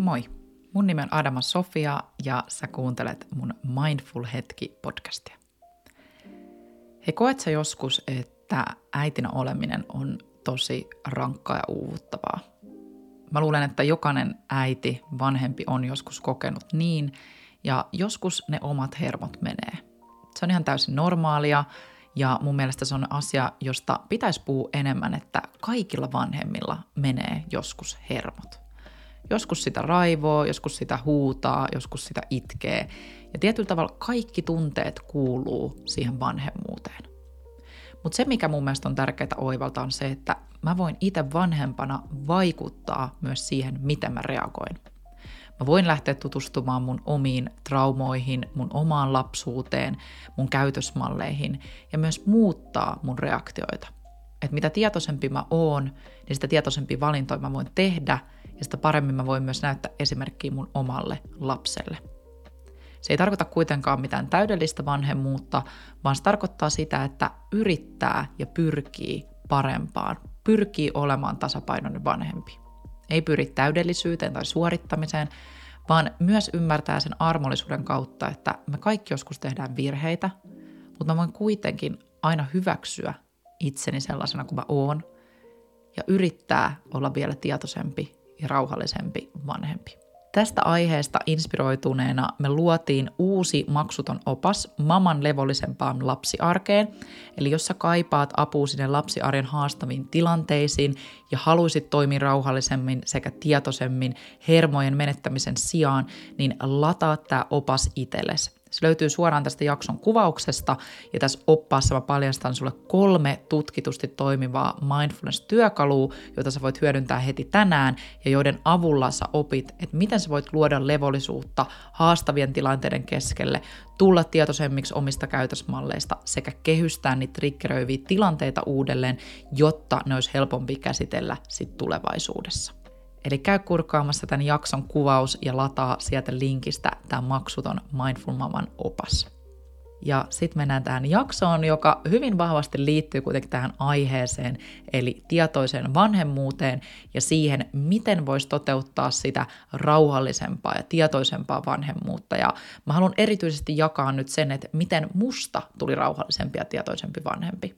Moi! Mun nimi on Adama Sofia ja sä kuuntelet mun Mindful Hetki podcastia. He koet sä joskus, että äitinä oleminen on tosi rankkaa ja uuvuttavaa? Mä luulen, että jokainen äiti, vanhempi on joskus kokenut niin, ja joskus ne omat hermot menee. Se on ihan täysin normaalia, ja mun mielestä se on asia, josta pitäisi puhua enemmän, että kaikilla vanhemmilla menee joskus hermot. Joskus sitä raivoo, joskus sitä huutaa, joskus sitä itkee. Ja tietyllä tavalla kaikki tunteet kuuluu siihen vanhemmuuteen. Mutta se, mikä mun mielestä on tärkeää oivalta, on se, että mä voin itse vanhempana vaikuttaa myös siihen, miten mä reagoin. Mä voin lähteä tutustumaan mun omiin traumoihin, mun omaan lapsuuteen, mun käytösmalleihin ja myös muuttaa mun reaktioita. Et mitä tietoisempi mä oon, niin sitä tietoisempi valintoja mä voin tehdä ja sitä paremmin mä voin myös näyttää esimerkkiä mun omalle lapselle. Se ei tarkoita kuitenkaan mitään täydellistä vanhemmuutta, vaan se tarkoittaa sitä, että yrittää ja pyrkii parempaan, pyrkii olemaan tasapainoinen vanhempi. Ei pyri täydellisyyteen tai suorittamiseen, vaan myös ymmärtää sen armollisuuden kautta, että me kaikki joskus tehdään virheitä, mutta mä voin kuitenkin aina hyväksyä itseni sellaisena kuin mä oon ja yrittää olla vielä tietoisempi ja rauhallisempi vanhempi. Tästä aiheesta inspiroituneena me luotiin uusi maksuton opas Maman levollisempaan lapsiarkeen. Eli jos sä kaipaat apua sinne lapsiarjen haastaviin tilanteisiin ja haluaisit toimia rauhallisemmin sekä tietoisemmin hermojen menettämisen sijaan, niin lataa tämä opas itsellesi. Se löytyy suoraan tästä jakson kuvauksesta ja tässä oppaassa mä paljastan sulle kolme tutkitusti toimivaa mindfulness-työkalua, joita sä voit hyödyntää heti tänään ja joiden avulla sä opit, että miten sä voit luoda levollisuutta haastavien tilanteiden keskelle, tulla tietoisemmiksi omista käytösmalleista sekä kehystää niitä triggeröiviä tilanteita uudelleen, jotta ne olisi helpompi käsitellä sit tulevaisuudessa. Eli käy kurkkaamassa tämän jakson kuvaus ja lataa sieltä linkistä tämä maksuton Mindful Maman opas. Ja sitten mennään tähän jaksoon, joka hyvin vahvasti liittyy kuitenkin tähän aiheeseen, eli tietoiseen vanhemmuuteen ja siihen, miten voisi toteuttaa sitä rauhallisempaa ja tietoisempaa vanhemmuutta. Ja mä haluan erityisesti jakaa nyt sen, että miten musta tuli rauhallisempi ja tietoisempi vanhempi.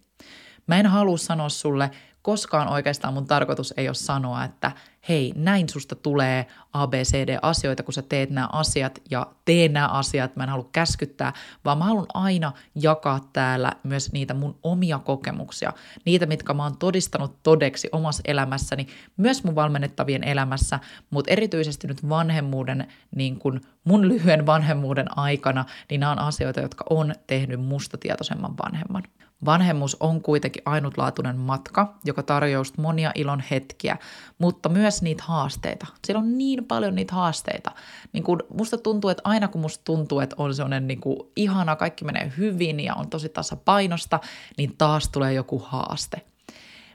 Mä en halua sanoa sulle koskaan oikeastaan mun tarkoitus ei ole sanoa, että hei, näin susta tulee ABCD-asioita, kun sä teet nämä asiat ja tee nämä asiat, mä en halua käskyttää, vaan mä haluan aina jakaa täällä myös niitä mun omia kokemuksia, niitä, mitkä mä oon todistanut todeksi omassa elämässäni, myös mun valmennettavien elämässä, mutta erityisesti nyt vanhemmuuden, niin kun mun lyhyen vanhemmuuden aikana, niin nämä on asioita, jotka on tehnyt musta tietoisemman vanhemman. Vanhemmuus on kuitenkin ainutlaatuinen matka, joka tarjoaa monia ilon hetkiä, mutta myös niitä haasteita. Siellä on niin paljon niitä haasteita. Niin kun musta tuntuu, että aina kun musta tuntuu, että on sellainen niin kuin ihana, kaikki menee hyvin ja on tosi tasapainosta, niin taas tulee joku haaste.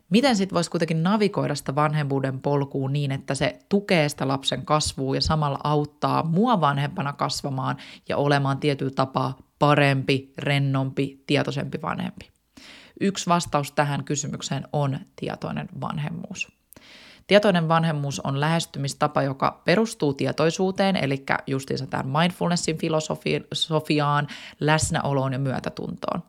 Miten sitten voisi kuitenkin navigoida sitä vanhemmuuden polkuun niin, että se tukee sitä lapsen kasvua ja samalla auttaa mua vanhempana kasvamaan ja olemaan tietyllä tapaa parempi, rennompi, tietoisempi vanhempi? Yksi vastaus tähän kysymykseen on tietoinen vanhemmuus. Tietoinen vanhemmuus on lähestymistapa, joka perustuu tietoisuuteen, eli justiinsa tämän mindfulnessin filosofiaan, läsnäoloon ja myötätuntoon.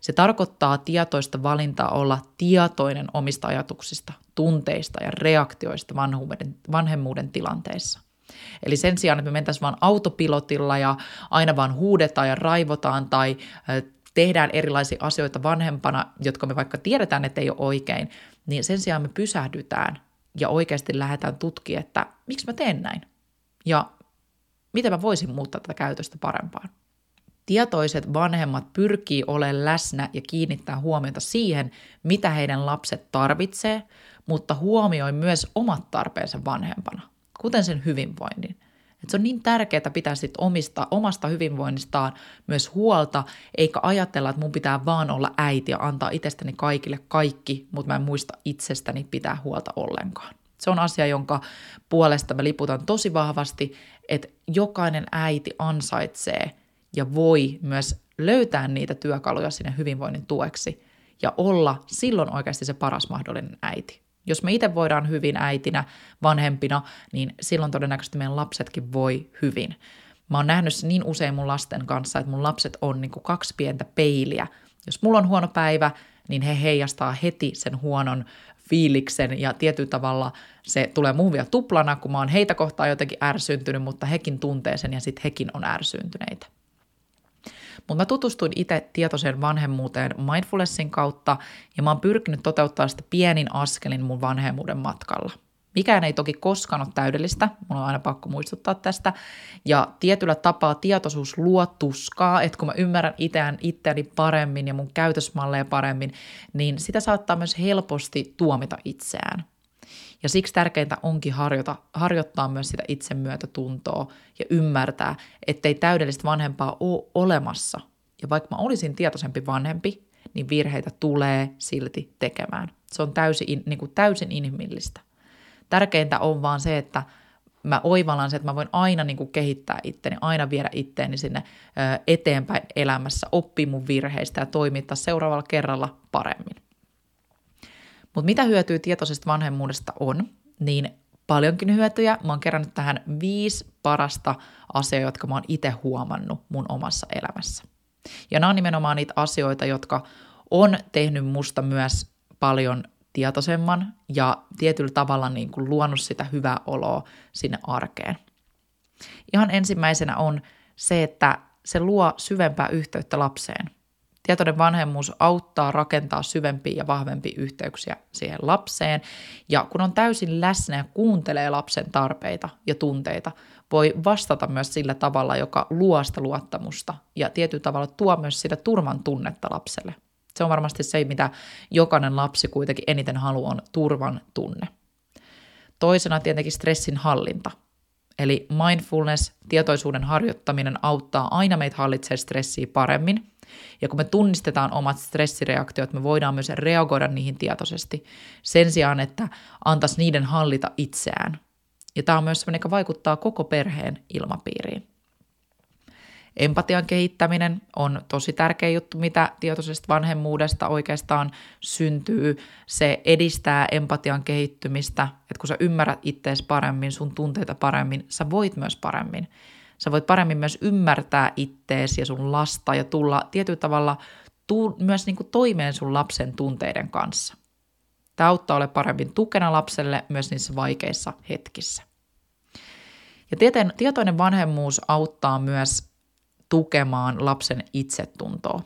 Se tarkoittaa tietoista valintaa olla tietoinen omista ajatuksista, tunteista ja reaktioista vanhuuden, vanhemmuuden tilanteissa. Eli sen sijaan, että me mentäisiin vain autopilotilla ja aina vaan huudetaan ja raivotaan tai tehdään erilaisia asioita vanhempana, jotka me vaikka tiedetään, että ei ole oikein, niin sen sijaan me pysähdytään ja oikeasti lähdetään tutkimaan, että miksi mä teen näin ja miten mä voisin muuttaa tätä käytöstä parempaan. Tietoiset vanhemmat pyrkii olemaan läsnä ja kiinnittää huomiota siihen, mitä heidän lapset tarvitsee, mutta huomioi myös omat tarpeensa vanhempana, kuten sen hyvinvoinnin. Et se on niin tärkeää pitää sit omista, omasta hyvinvoinnistaan myös huolta, eikä ajatella, että mun pitää vaan olla äiti ja antaa itsestäni kaikille kaikki, mutta mä en muista itsestäni pitää huolta ollenkaan. Se on asia, jonka puolesta mä liputan tosi vahvasti, että jokainen äiti ansaitsee ja voi myös löytää niitä työkaluja sinne hyvinvoinnin tueksi ja olla silloin oikeasti se paras mahdollinen äiti. Jos me itse voidaan hyvin äitinä, vanhempina, niin silloin todennäköisesti meidän lapsetkin voi hyvin. Mä oon nähnyt se niin usein mun lasten kanssa, että mun lapset on niin kuin kaksi pientä peiliä. Jos mulla on huono päivä, niin he heijastaa heti sen huonon fiiliksen ja tietyllä tavalla se tulee muuhun vielä tuplana, kun mä oon heitä kohtaan jotenkin ärsyntynyt, mutta hekin tuntee sen ja sitten hekin on ärsyntyneitä. Mutta mä tutustuin itse tietoiseen vanhemmuuteen mindfulnessin kautta ja mä oon pyrkinyt toteuttaa sitä pienin askelin mun vanhemmuuden matkalla. Mikään ei toki koskaan ole täydellistä, mulla on aina pakko muistuttaa tästä. Ja tietyllä tapaa tietoisuus luo tuskaa, että kun mä ymmärrän itseään, itseäni paremmin ja mun käytösmalleja paremmin, niin sitä saattaa myös helposti tuomita itseään. Ja siksi tärkeintä onkin harjoita, harjoittaa myös sitä itsemyötätuntoa ja ymmärtää, ettei täydellistä vanhempaa ole olemassa. Ja vaikka mä olisin tietoisempi vanhempi, niin virheitä tulee silti tekemään. Se on täysin, niin kuin täysin inhimillistä. Tärkeintä on vaan se, että mä oivallan se, että mä voin aina niin kuin kehittää itteni, aina viedä itteeni sinne eteenpäin elämässä, oppia mun virheistä ja toimittaa seuraavalla kerralla paremmin. Mutta mitä hyötyä tietoisesta vanhemmuudesta on, niin paljonkin hyötyjä. Mä oon kerännyt tähän viisi parasta asiaa, jotka mä oon itse huomannut mun omassa elämässä. Ja nämä on nimenomaan niitä asioita, jotka on tehnyt musta myös paljon tietoisemman ja tietyllä tavalla niin kuin luonut sitä hyvää oloa sinne arkeen. Ihan ensimmäisenä on se, että se luo syvempää yhteyttä lapseen. Tietoinen vanhemmuus auttaa rakentaa syvempiä ja vahvempia yhteyksiä siihen lapseen. Ja kun on täysin läsnä ja kuuntelee lapsen tarpeita ja tunteita, voi vastata myös sillä tavalla, joka luo sitä luottamusta ja tietyllä tavalla tuo myös sitä turvan tunnetta lapselle. Se on varmasti se, mitä jokainen lapsi kuitenkin eniten haluaa, on turvan tunne. Toisena tietenkin stressin hallinta. Eli mindfulness, tietoisuuden harjoittaminen auttaa aina meitä hallitsemaan stressiä paremmin. Ja kun me tunnistetaan omat stressireaktiot, me voidaan myös reagoida niihin tietoisesti sen sijaan, että antaisi niiden hallita itseään. Ja tämä on myös sellainen, joka vaikuttaa koko perheen ilmapiiriin. Empatian kehittäminen on tosi tärkeä juttu, mitä tietoisesta vanhemmuudesta oikeastaan syntyy. Se edistää empatian kehittymistä, että kun sä ymmärrät ittees paremmin, sun tunteita paremmin, sä voit myös paremmin. Sä voit paremmin myös ymmärtää ittees ja sun lasta ja tulla tietyllä tavalla tu- myös niin kuin toimeen sun lapsen tunteiden kanssa. Tämä auttaa ole paremmin tukena lapselle myös niissä vaikeissa hetkissä. Ja tieteen, tietoinen vanhemmuus auttaa myös tukemaan lapsen itsetuntoa.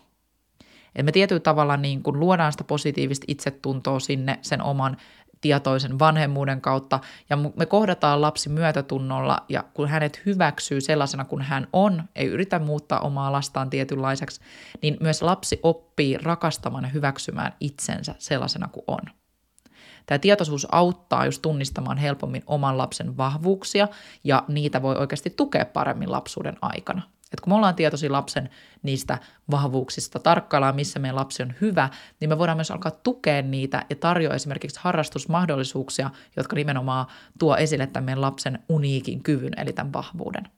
Et me tietyllä tavalla niin kun luodaan sitä positiivista itsetuntoa sinne sen oman tietoisen vanhemmuuden kautta, ja me kohdataan lapsi myötätunnolla, ja kun hänet hyväksyy sellaisena kuin hän on, ei yritä muuttaa omaa lastaan tietynlaiseksi, niin myös lapsi oppii rakastamaan ja hyväksymään itsensä sellaisena kuin on. Tämä tietoisuus auttaa just tunnistamaan helpommin oman lapsen vahvuuksia, ja niitä voi oikeasti tukea paremmin lapsuuden aikana – että kun me ollaan tietoisia lapsen niistä vahvuuksista, tarkkaillaan missä meidän lapsi on hyvä, niin me voidaan myös alkaa tukea niitä ja tarjoa esimerkiksi harrastusmahdollisuuksia, jotka nimenomaan tuo esille tämän meidän lapsen uniikin kyvyn, eli tämän vahvuuden.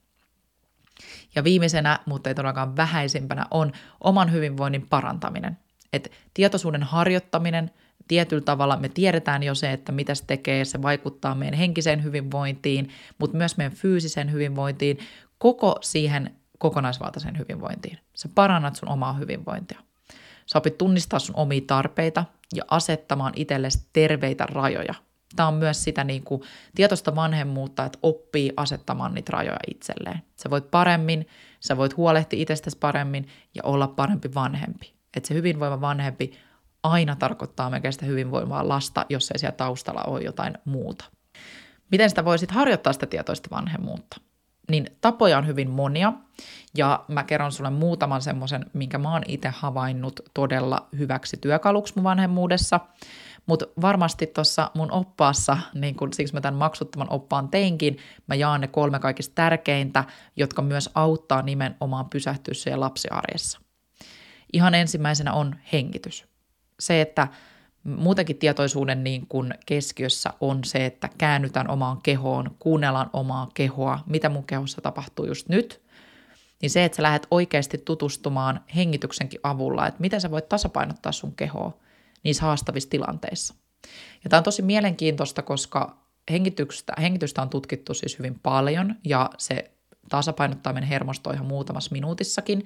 Ja viimeisenä, mutta ei todellakaan vähäisimpänä, on oman hyvinvoinnin parantaminen. Et tietoisuuden harjoittaminen, tietyllä tavalla me tiedetään jo se, että mitä se tekee, se vaikuttaa meidän henkiseen hyvinvointiin, mutta myös meidän fyysiseen hyvinvointiin, koko siihen kokonaisvaltaiseen hyvinvointiin. Sä parannat sun omaa hyvinvointia. Sä opit tunnistaa sun omia tarpeita ja asettamaan itsellesi terveitä rajoja. Tämä on myös sitä niin kuin tietoista vanhemmuutta, että oppii asettamaan niitä rajoja itselleen. Sä voit paremmin, sä voit huolehtia itsestäsi paremmin ja olla parempi vanhempi. Että se hyvinvoiva vanhempi aina tarkoittaa melkein sitä hyvinvoivaa lasta, jos ei siellä taustalla ole jotain muuta. Miten sitä voisit harjoittaa sitä tietoista vanhemmuutta? Niin tapoja on hyvin monia, ja mä kerron sulle muutaman semmoisen, minkä mä oon itse havainnut todella hyväksi työkaluksi mun vanhemmuudessa, mutta varmasti tuossa mun oppaassa, niin kun siksi mä tämän maksuttoman oppaan teinkin, mä jaan ne kolme kaikista tärkeintä, jotka myös auttaa nimenomaan pysähtyä siellä lapsiarjessa. Ihan ensimmäisenä on hengitys. Se, että muutenkin tietoisuuden niin kuin keskiössä on se, että käännytään omaan kehoon, kuunnellaan omaa kehoa, mitä mun kehossa tapahtuu just nyt, niin se, että sä lähdet oikeasti tutustumaan hengityksenkin avulla, että miten sä voit tasapainottaa sun kehoa niissä haastavissa tilanteissa. Ja tämä on tosi mielenkiintoista, koska hengitystä, hengitystä on tutkittu siis hyvin paljon ja se tasapainottaa meidän hermostoa ihan muutamassa minuutissakin.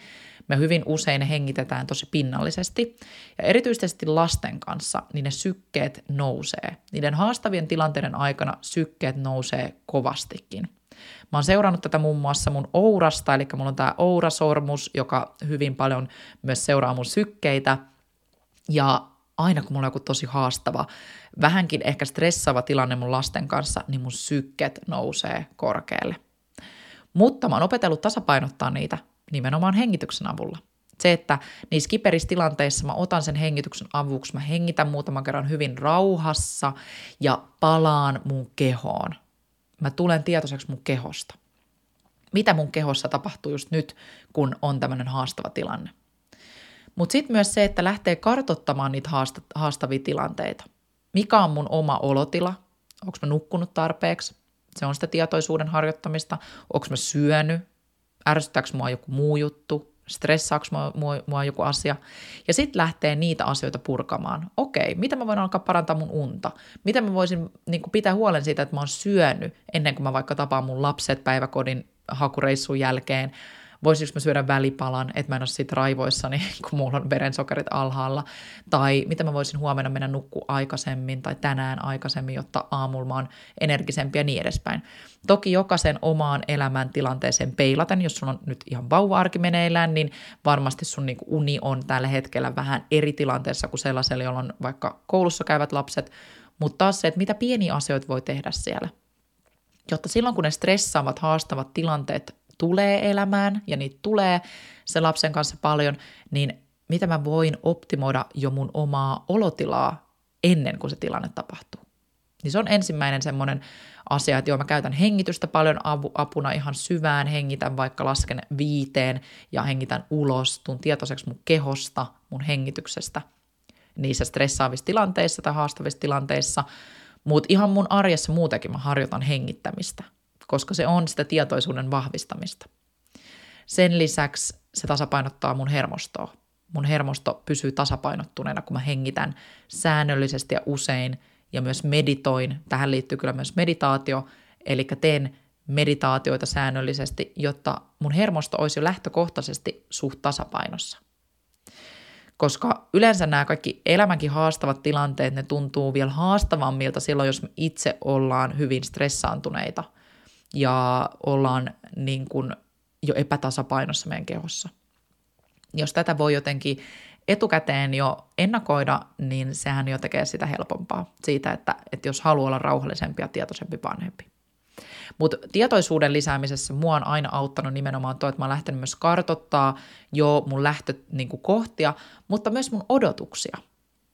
Me hyvin usein hengitetään tosi pinnallisesti ja erityisesti lasten kanssa niin ne sykkeet nousee. Niiden haastavien tilanteiden aikana sykkeet nousee kovastikin. Mä oon seurannut tätä muun muassa mun Ourasta, eli mulla on tämä Oura-sormus, joka hyvin paljon myös seuraa mun sykkeitä. Ja aina kun mulla on joku tosi haastava, vähänkin ehkä stressaava tilanne mun lasten kanssa, niin mun sykket nousee korkealle. Mutta mä oon opetellut tasapainottaa niitä nimenomaan hengityksen avulla. Se, että niissä kiperissä tilanteissa mä otan sen hengityksen avuksi, mä hengitän muutaman kerran hyvin rauhassa ja palaan mun kehoon. Mä tulen tietoiseksi mun kehosta. Mitä mun kehossa tapahtuu just nyt, kun on tämmöinen haastava tilanne. Mutta sitten myös se, että lähtee kartottamaan niitä haastavia tilanteita. Mikä on mun oma olotila? Onko mä nukkunut tarpeeksi? Se on sitä tietoisuuden harjoittamista. Onko mä syönyt? Ärsyttääkö mua joku muu juttu? Stressaako mua, mua, mua joku asia? Ja sitten lähtee niitä asioita purkamaan. Okei, mitä mä voin alkaa parantaa mun unta? Miten mä voisin niin pitää huolen siitä, että mä oon syönyt ennen kuin mä vaikka tapaan mun lapset päiväkodin hakureissun jälkeen? Voisinko mä syödä välipalan, että mä en ole siitä raivoissani, kun mulla on verensokerit alhaalla, tai mitä mä voisin huomenna mennä nukku aikaisemmin tai tänään aikaisemmin, jotta aamulla mä oon energisempi ja niin edespäin. Toki jokaisen omaan elämäntilanteeseen peilaten, jos sun on nyt ihan vauva-arki meneillään, niin varmasti sun niin uni on tällä hetkellä vähän eri tilanteessa kuin sellaisella, jolla on vaikka koulussa käyvät lapset, mutta taas se, että mitä pieniä asioita voi tehdä siellä. Jotta silloin, kun ne stressaavat, haastavat tilanteet tulee elämään ja niitä tulee se lapsen kanssa paljon, niin mitä mä voin optimoida jo mun omaa olotilaa ennen kuin se tilanne tapahtuu. Niin se on ensimmäinen semmoinen asia, että joo, mä käytän hengitystä paljon apuna ihan syvään, hengitän vaikka lasken viiteen ja hengitän ulos, tuun tietoiseksi mun kehosta, mun hengityksestä niissä stressaavissa tilanteissa tai haastavissa tilanteissa, mutta ihan mun arjessa muutenkin mä harjoitan hengittämistä koska se on sitä tietoisuuden vahvistamista. Sen lisäksi se tasapainottaa mun hermostoa. Mun hermosto pysyy tasapainottuneena, kun mä hengitän säännöllisesti ja usein ja myös meditoin. Tähän liittyy kyllä myös meditaatio, eli teen meditaatioita säännöllisesti, jotta mun hermosto olisi jo lähtökohtaisesti suht tasapainossa. Koska yleensä nämä kaikki elämänkin haastavat tilanteet, ne tuntuu vielä haastavammilta silloin, jos me itse ollaan hyvin stressaantuneita – ja ollaan niin kuin jo epätasapainossa meidän kehossa. Jos tätä voi jotenkin etukäteen jo ennakoida, niin sehän jo tekee sitä helpompaa siitä, että, että jos haluaa olla rauhallisempi ja tietoisempi vanhempi. Mutta tietoisuuden lisäämisessä mua on aina auttanut nimenomaan tuo, että mä oon lähtenyt myös kartottaa jo mun lähtökohtia, niin mutta myös mun odotuksia.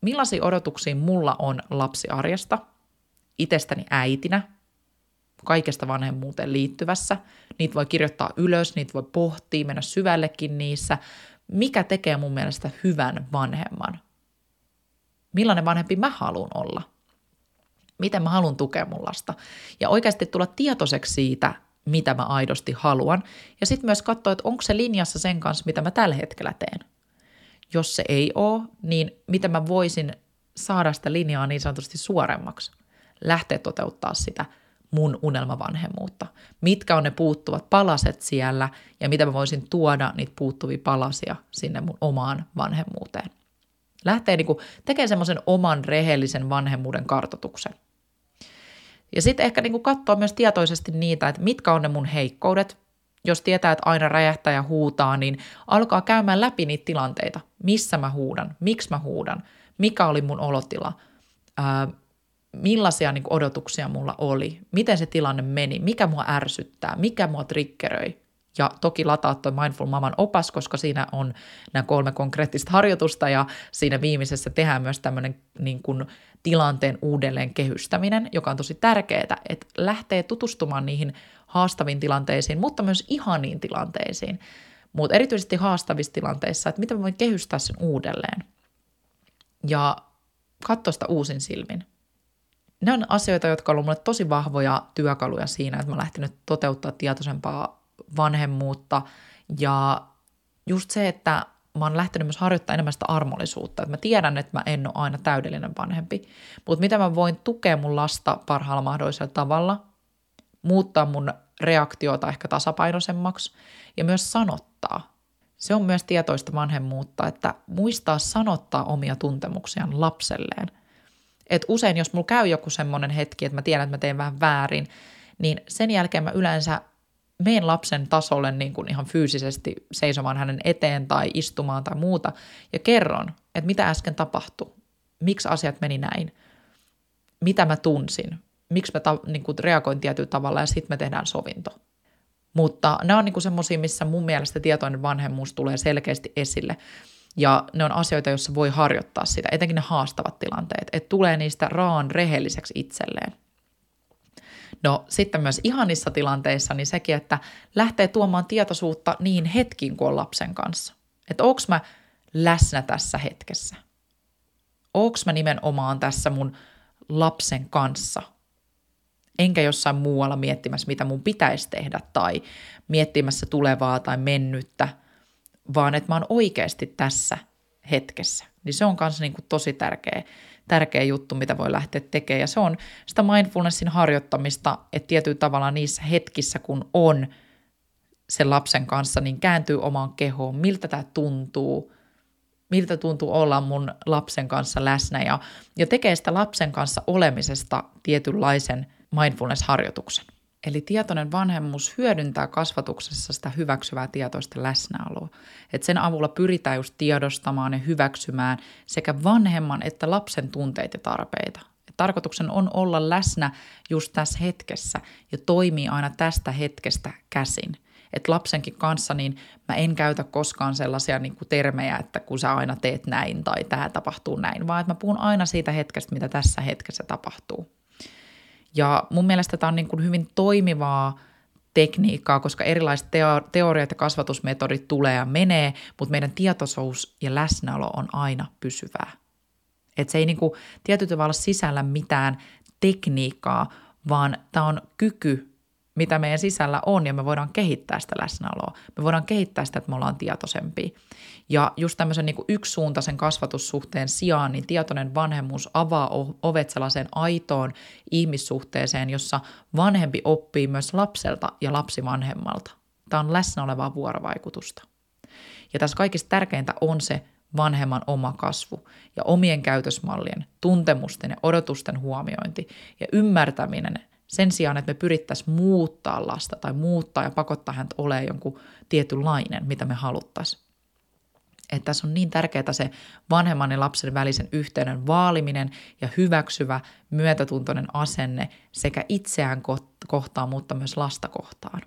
Millaisia odotuksia mulla on lapsiarjesta, itsestäni äitinä, kaikesta vanhemmuuteen liittyvässä. Niitä voi kirjoittaa ylös, niitä voi pohtia, mennä syvällekin niissä. Mikä tekee mun mielestä hyvän vanhemman? Millainen vanhempi mä haluan olla? Miten mä haluan tukea mun lasta? Ja oikeasti tulla tietoiseksi siitä, mitä mä aidosti haluan. Ja sitten myös katsoa, että onko se linjassa sen kanssa, mitä mä tällä hetkellä teen. Jos se ei ole, niin miten mä voisin saada sitä linjaa niin sanotusti suoremmaksi. Lähteä toteuttaa sitä – mun unelmavanhemmuutta. Mitkä on ne puuttuvat palaset siellä ja mitä mä voisin tuoda niitä puuttuvia palasia sinne mun omaan vanhemmuuteen. Lähtee niin tekemään semmoisen oman rehellisen vanhemmuuden kartotuksen. Ja sitten ehkä niin katsoa myös tietoisesti niitä, että mitkä on ne mun heikkoudet. Jos tietää, että aina räjähtää ja huutaa, niin alkaa käymään läpi niitä tilanteita. Missä mä huudan, miksi mä huudan, mikä oli mun olotila, millaisia niin odotuksia mulla oli, miten se tilanne meni, mikä mua ärsyttää, mikä mua triggeröi. Ja toki lataa tuo Mindful Maman opas, koska siinä on nämä kolme konkreettista harjoitusta ja siinä viimeisessä tehdään myös tämmöinen niin kuin tilanteen uudelleen kehystäminen, joka on tosi tärkeää, että lähtee tutustumaan niihin haastaviin tilanteisiin, mutta myös ihaniin tilanteisiin. Mutta erityisesti haastavissa tilanteissa, että miten mä voin kehystää sen uudelleen. Ja katsoa sitä uusin silmin ne on asioita, jotka on ollut mulle tosi vahvoja työkaluja siinä, että mä oon lähtenyt toteuttaa tietoisempaa vanhemmuutta ja just se, että mä oon lähtenyt myös harjoittamaan enemmän sitä armollisuutta. Että mä tiedän, että mä en ole aina täydellinen vanhempi, mutta mitä mä voin tukea mun lasta parhaalla mahdollisella tavalla, muuttaa mun reaktiota ehkä tasapainoisemmaksi ja myös sanottaa. Se on myös tietoista vanhemmuutta, että muistaa sanottaa omia tuntemuksiaan lapselleen. Et usein, jos mulla käy joku semmoinen hetki, että mä tiedän, että mä teen vähän väärin, niin sen jälkeen mä yleensä meen lapsen tasolle niin kuin ihan fyysisesti seisomaan hänen eteen tai istumaan tai muuta ja kerron, että mitä äsken tapahtui, miksi asiat meni näin, mitä mä tunsin, miksi mä ta- niin kuin reagoin tietyllä tavalla ja sitten me tehdään sovinto. Mutta nämä on niin semmoisia, missä mun mielestä tietoinen vanhemmuus tulee selkeästi esille. Ja ne on asioita, joissa voi harjoittaa sitä, etenkin ne haastavat tilanteet, että tulee niistä raan rehelliseksi itselleen. No sitten myös ihanissa tilanteissa niin sekin, että lähtee tuomaan tietoisuutta niin hetkin kuin on lapsen kanssa. Että onko mä läsnä tässä hetkessä? Onko mä nimenomaan tässä mun lapsen kanssa? Enkä jossain muualla miettimässä, mitä mun pitäisi tehdä tai miettimässä tulevaa tai mennyttä, vaan että mä oon oikeasti tässä hetkessä. Niin se on myös niin tosi tärkeä tärkeä juttu, mitä voi lähteä tekemään. Ja se on sitä mindfulnessin harjoittamista, että tietyllä tavalla niissä hetkissä, kun on sen lapsen kanssa, niin kääntyy omaan kehoon, miltä tämä tuntuu, miltä tuntuu olla mun lapsen kanssa läsnä ja, ja tekee sitä lapsen kanssa olemisesta tietynlaisen mindfulness-harjoituksen. Eli tietoinen vanhemmuus hyödyntää kasvatuksessa sitä hyväksyvää tietoista läsnäoloa. Et sen avulla pyritään just tiedostamaan ja hyväksymään sekä vanhemman että lapsen tunteita ja tarpeita. Et tarkoituksen on olla läsnä just tässä hetkessä ja toimii aina tästä hetkestä käsin. Et lapsenkin kanssa niin mä en käytä koskaan sellaisia niin kuin termejä, että kun sä aina teet näin tai tämä tapahtuu näin, vaan että mä puhun aina siitä hetkestä, mitä tässä hetkessä tapahtuu. Ja mun mielestä tämä on niin kuin hyvin toimivaa tekniikkaa, koska erilaiset teo- teoriat ja kasvatusmetodit tulee ja menee, mutta meidän tietoisuus ja läsnäolo on aina pysyvää. Et se ei niin kuin tietyllä tavalla sisällä mitään tekniikkaa, vaan tämä on kyky mitä meidän sisällä on ja me voidaan kehittää sitä läsnäoloa. Me voidaan kehittää sitä, että me ollaan tietoisempia. Ja just tämmöisen niin yksisuuntaisen kasvatussuhteen sijaan, niin tietoinen vanhemmuus avaa ovet sellaiseen aitoon ihmissuhteeseen, jossa vanhempi oppii myös lapselta ja lapsi vanhemmalta. Tämä on läsnä olevaa vuorovaikutusta. Ja tässä kaikista tärkeintä on se vanhemman oma kasvu ja omien käytösmallien, tuntemusten ja odotusten huomiointi ja ymmärtäminen, sen sijaan, että me pyrittäisiin muuttaa lasta tai muuttaa ja pakottaa häntä olemaan jonkun tietynlainen, mitä me haluttaisiin. Että tässä on niin tärkeää se vanhemman ja lapsen välisen yhteyden vaaliminen ja hyväksyvä, myötätuntoinen asenne sekä itseään kohtaan, mutta myös lasta kohtaan.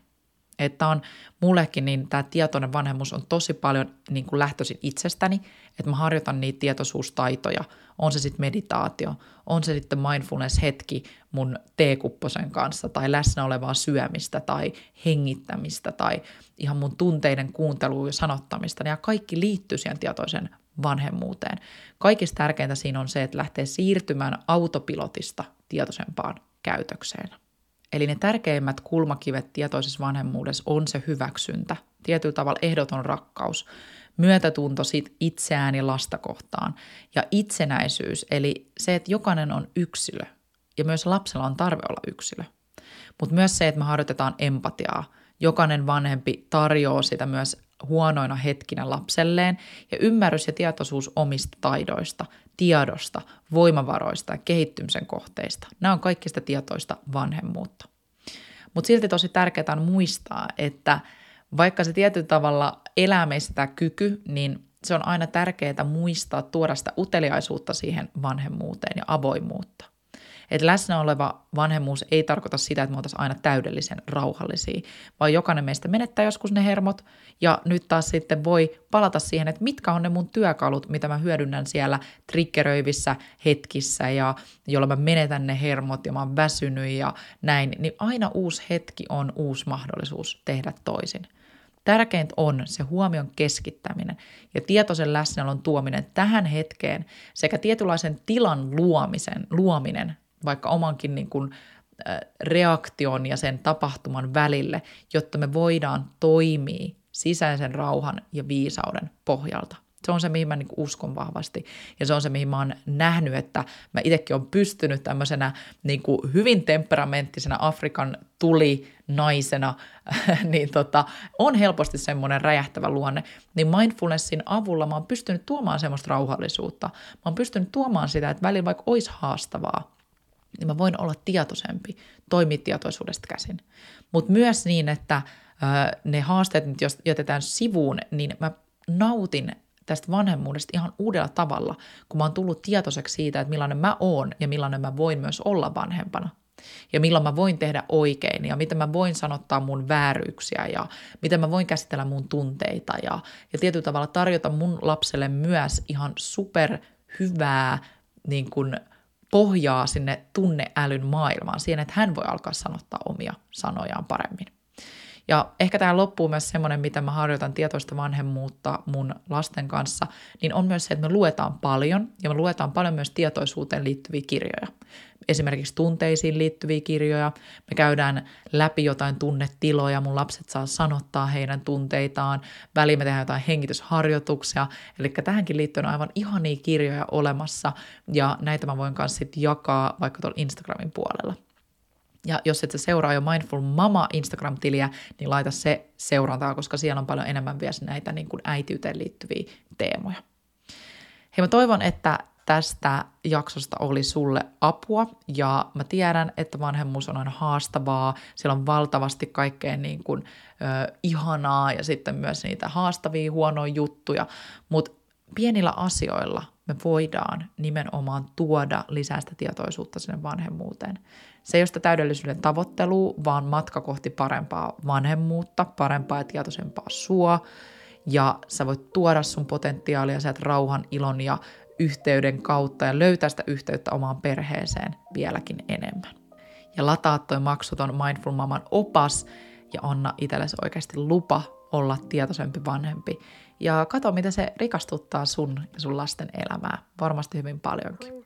Että on mullekin niin tämä tietoinen vanhemmuus on tosi paljon niin kuin lähtöisin itsestäni, että mä harjoitan niitä tietoisuustaitoja, on se sitten meditaatio, on se sitten mindfulness-hetki mun teekupposen kanssa tai läsnä olevaa syömistä tai hengittämistä tai ihan mun tunteiden kuuntelua ja sanottamista, ja kaikki liittyy siihen tietoisen vanhemmuuteen. Kaikista tärkeintä siinä on se, että lähtee siirtymään autopilotista tietoisempaan käytökseen. Eli ne tärkeimmät kulmakivet tietoisessa vanhemmuudessa on se hyväksyntä, tietyllä tavalla ehdoton rakkaus, myötätunto sit itseään ja lasta kohtaan ja itsenäisyys, eli se, että jokainen on yksilö ja myös lapsella on tarve olla yksilö. Mutta myös se, että me harjoitetaan empatiaa. Jokainen vanhempi tarjoaa sitä myös huonoina hetkinä lapselleen ja ymmärrys ja tietoisuus omista taidoista, tiedosta, voimavaroista ja kehittymisen kohteista. Nämä on kaikki sitä tietoista vanhemmuutta. Mutta silti tosi tärkeää on muistaa, että vaikka se tietyllä tavalla elää meistä kyky, niin se on aina tärkeää muistaa tuoda sitä uteliaisuutta siihen vanhemmuuteen ja avoimuutta. Että läsnä oleva vanhemmuus ei tarkoita sitä, että me oltaisiin aina täydellisen rauhallisia, vaan jokainen meistä menettää joskus ne hermot ja nyt taas sitten voi palata siihen, että mitkä on ne mun työkalut, mitä mä hyödynnän siellä triggeröivissä hetkissä ja jolla mä menetän ne hermot ja mä oon väsynyt ja näin, niin aina uusi hetki on uusi mahdollisuus tehdä toisin. Tärkeintä on se huomion keskittäminen ja tietoisen läsnäolon tuominen tähän hetkeen sekä tietynlaisen tilan luomisen, luominen vaikka omankin niin kuin, reaktion ja sen tapahtuman välille, jotta me voidaan toimia sisäisen rauhan ja viisauden pohjalta. Se on se, mihin mä niin uskon vahvasti. Ja se on se, mihin mä oon nähnyt, että mä itsekin on pystynyt tämmöisenä niin kuin hyvin temperamenttisena Afrikan tuli naisena, niin tota, on helposti semmoinen räjähtävä luonne. Niin mindfulnessin avulla mä oon pystynyt tuomaan semmoista rauhallisuutta. Mä oon pystynyt tuomaan sitä, että välillä vaikka olisi haastavaa, niin mä voin olla tietoisempi, toimia tietoisuudesta käsin. Mutta myös niin, että ne haasteet nyt jos jätetään sivuun, niin mä nautin tästä vanhemmuudesta ihan uudella tavalla, kun mä oon tullut tietoiseksi siitä, että millainen mä oon ja millainen mä voin myös olla vanhempana. Ja milloin mä voin tehdä oikein ja miten mä voin sanottaa mun vääryyksiä ja miten mä voin käsitellä mun tunteita ja, ja tietyllä tavalla tarjota mun lapselle myös ihan super hyvää niin kuin, pohjaa sinne tunneälyn maailmaan, siihen, että hän voi alkaa sanottaa omia sanojaan paremmin. Ja ehkä tähän loppuu myös semmoinen, mitä mä harjoitan tietoista vanhemmuutta mun lasten kanssa, niin on myös se, että me luetaan paljon ja me luetaan paljon myös tietoisuuteen liittyviä kirjoja. Esimerkiksi tunteisiin liittyviä kirjoja. Me käydään läpi jotain tunnetiloja, mun lapset saa sanottaa heidän tunteitaan. Väliin me tehdään jotain hengitysharjoituksia. Eli tähänkin liittyen on aivan ihania kirjoja olemassa ja näitä mä voin kanssa sitten jakaa vaikka tuolla Instagramin puolella. Ja jos et sä seuraa jo Mindful Mama Instagram-tiliä, niin laita se seurantaa, koska siellä on paljon enemmän vielä näitä niin kuin äitiyteen liittyviä teemoja. Hei mä toivon, että tästä jaksosta oli sulle apua ja mä tiedän, että vanhemmuus on aina haastavaa, siellä on valtavasti kaikkea niin kuin, ö, ihanaa ja sitten myös niitä haastavia huonoja juttuja, mutta pienillä asioilla me voidaan nimenomaan tuoda lisää sitä tietoisuutta sinne vanhemmuuteen. Se ei ole sitä täydellisyyden tavoittelua, vaan matka kohti parempaa vanhemmuutta, parempaa ja tietoisempaa sua. Ja sä voit tuoda sun potentiaalia sieltä rauhan, ilon ja yhteyden kautta ja löytää sitä yhteyttä omaan perheeseen vieläkin enemmän. Ja lataa toi maksuton Mindful Maman opas ja anna itsellesi oikeasti lupa olla tietoisempi vanhempi. Ja kato, mitä se rikastuttaa sun ja sun lasten elämää. Varmasti hyvin paljonkin.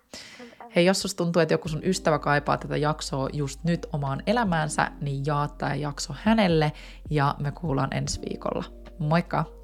Hei, jos susta tuntuu, että joku sun ystävä kaipaa tätä jaksoa just nyt omaan elämäänsä, niin jaa tämä jakso hänelle ja me kuullaan ensi viikolla. Moikka!